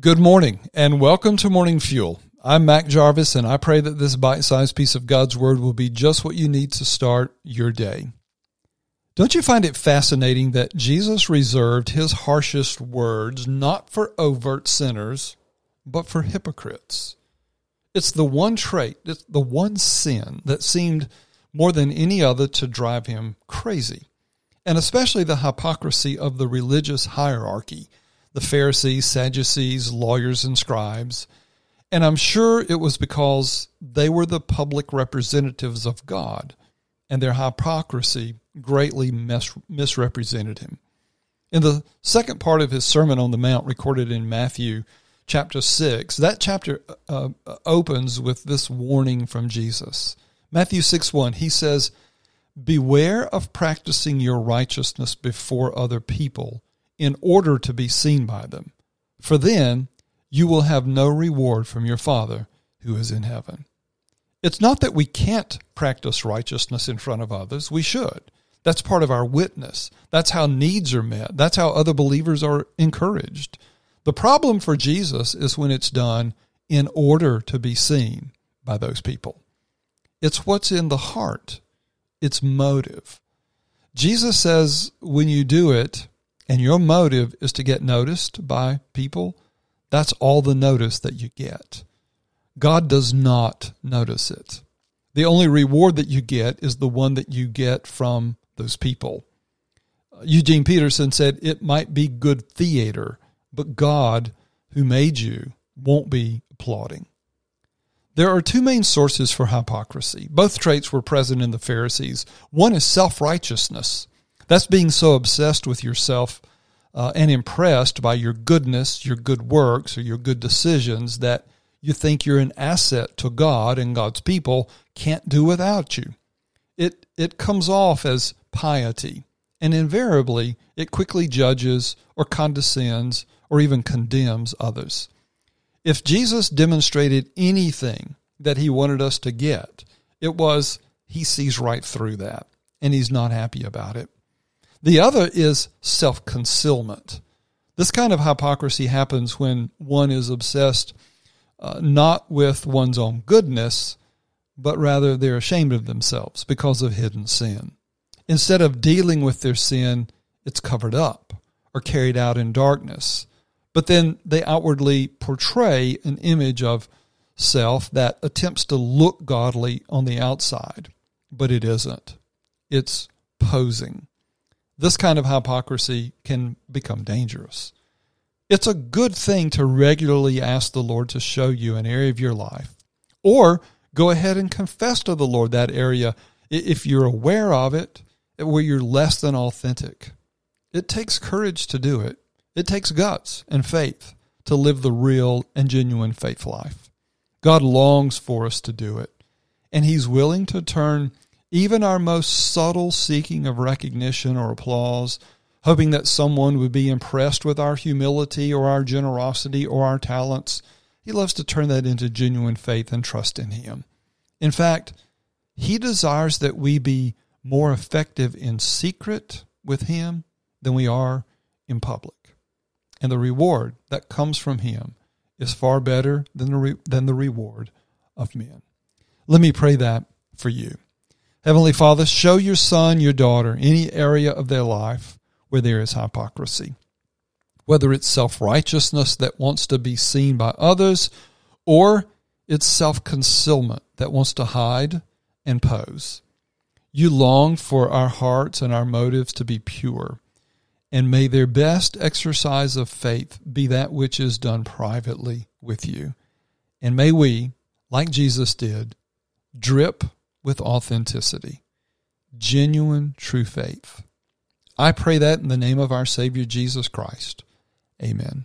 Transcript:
Good morning and welcome to Morning Fuel. I'm Mac Jarvis and I pray that this bite sized piece of God's Word will be just what you need to start your day. Don't you find it fascinating that Jesus reserved his harshest words not for overt sinners, but for hypocrites? It's the one trait, it's the one sin that seemed more than any other to drive him crazy, and especially the hypocrisy of the religious hierarchy the Pharisees, Sadducees, lawyers, and scribes. And I'm sure it was because they were the public representatives of God, and their hypocrisy greatly mis- misrepresented him. In the second part of his Sermon on the Mount, recorded in Matthew chapter 6, that chapter uh, uh opens with this warning from Jesus. Matthew 6 1, he says, Beware of practicing your righteousness before other people in order to be seen by them. For then you will have no reward from your Father who is in heaven. It's not that we can't practice righteousness in front of others. We should. That's part of our witness. That's how needs are met. That's how other believers are encouraged. The problem for Jesus is when it's done in order to be seen by those people. It's what's in the heart, it's motive. Jesus says when you do it and your motive is to get noticed by people, that's all the notice that you get. God does not notice it. The only reward that you get is the one that you get from those people. Uh, Eugene Peterson said it might be good theater, but God, who made you, won't be applauding. There are two main sources for hypocrisy. Both traits were present in the Pharisees. One is self righteousness. That's being so obsessed with yourself uh, and impressed by your goodness, your good works, or your good decisions that you think you're an asset to God and God's people can't do without you. It, it comes off as piety, and invariably it quickly judges or condescends or even condemns others. If Jesus demonstrated anything that he wanted us to get, it was he sees right through that and he's not happy about it. The other is self concealment. This kind of hypocrisy happens when one is obsessed uh, not with one's own goodness, but rather they're ashamed of themselves because of hidden sin. Instead of dealing with their sin, it's covered up or carried out in darkness. But then they outwardly portray an image of self that attempts to look godly on the outside, but it isn't. It's posing this kind of hypocrisy can become dangerous. It's a good thing to regularly ask the Lord to show you an area of your life, or go ahead and confess to the Lord that area if you're aware of it, where you're less than authentic. It takes courage to do it. It takes guts and faith to live the real and genuine faith life. God longs for us to do it, and He's willing to turn even our most subtle seeking of recognition or applause, hoping that someone would be impressed with our humility or our generosity or our talents, he loves to turn that into genuine faith and trust in him. In fact, he desires that we be more effective in secret with him than we are in public. And the reward that comes from him is far better than the, re- than the reward of men. Let me pray that for you. Heavenly Father, show your son, your daughter, any area of their life where there is hypocrisy. Whether it's self righteousness that wants to be seen by others, or it's self concealment that wants to hide and pose. You long for our hearts and our motives to be pure, and may their best exercise of faith be that which is done privately with you. And may we, like Jesus did, drip with authenticity, genuine, true faith. I pray that in the name of our Savior Jesus Christ. Amen.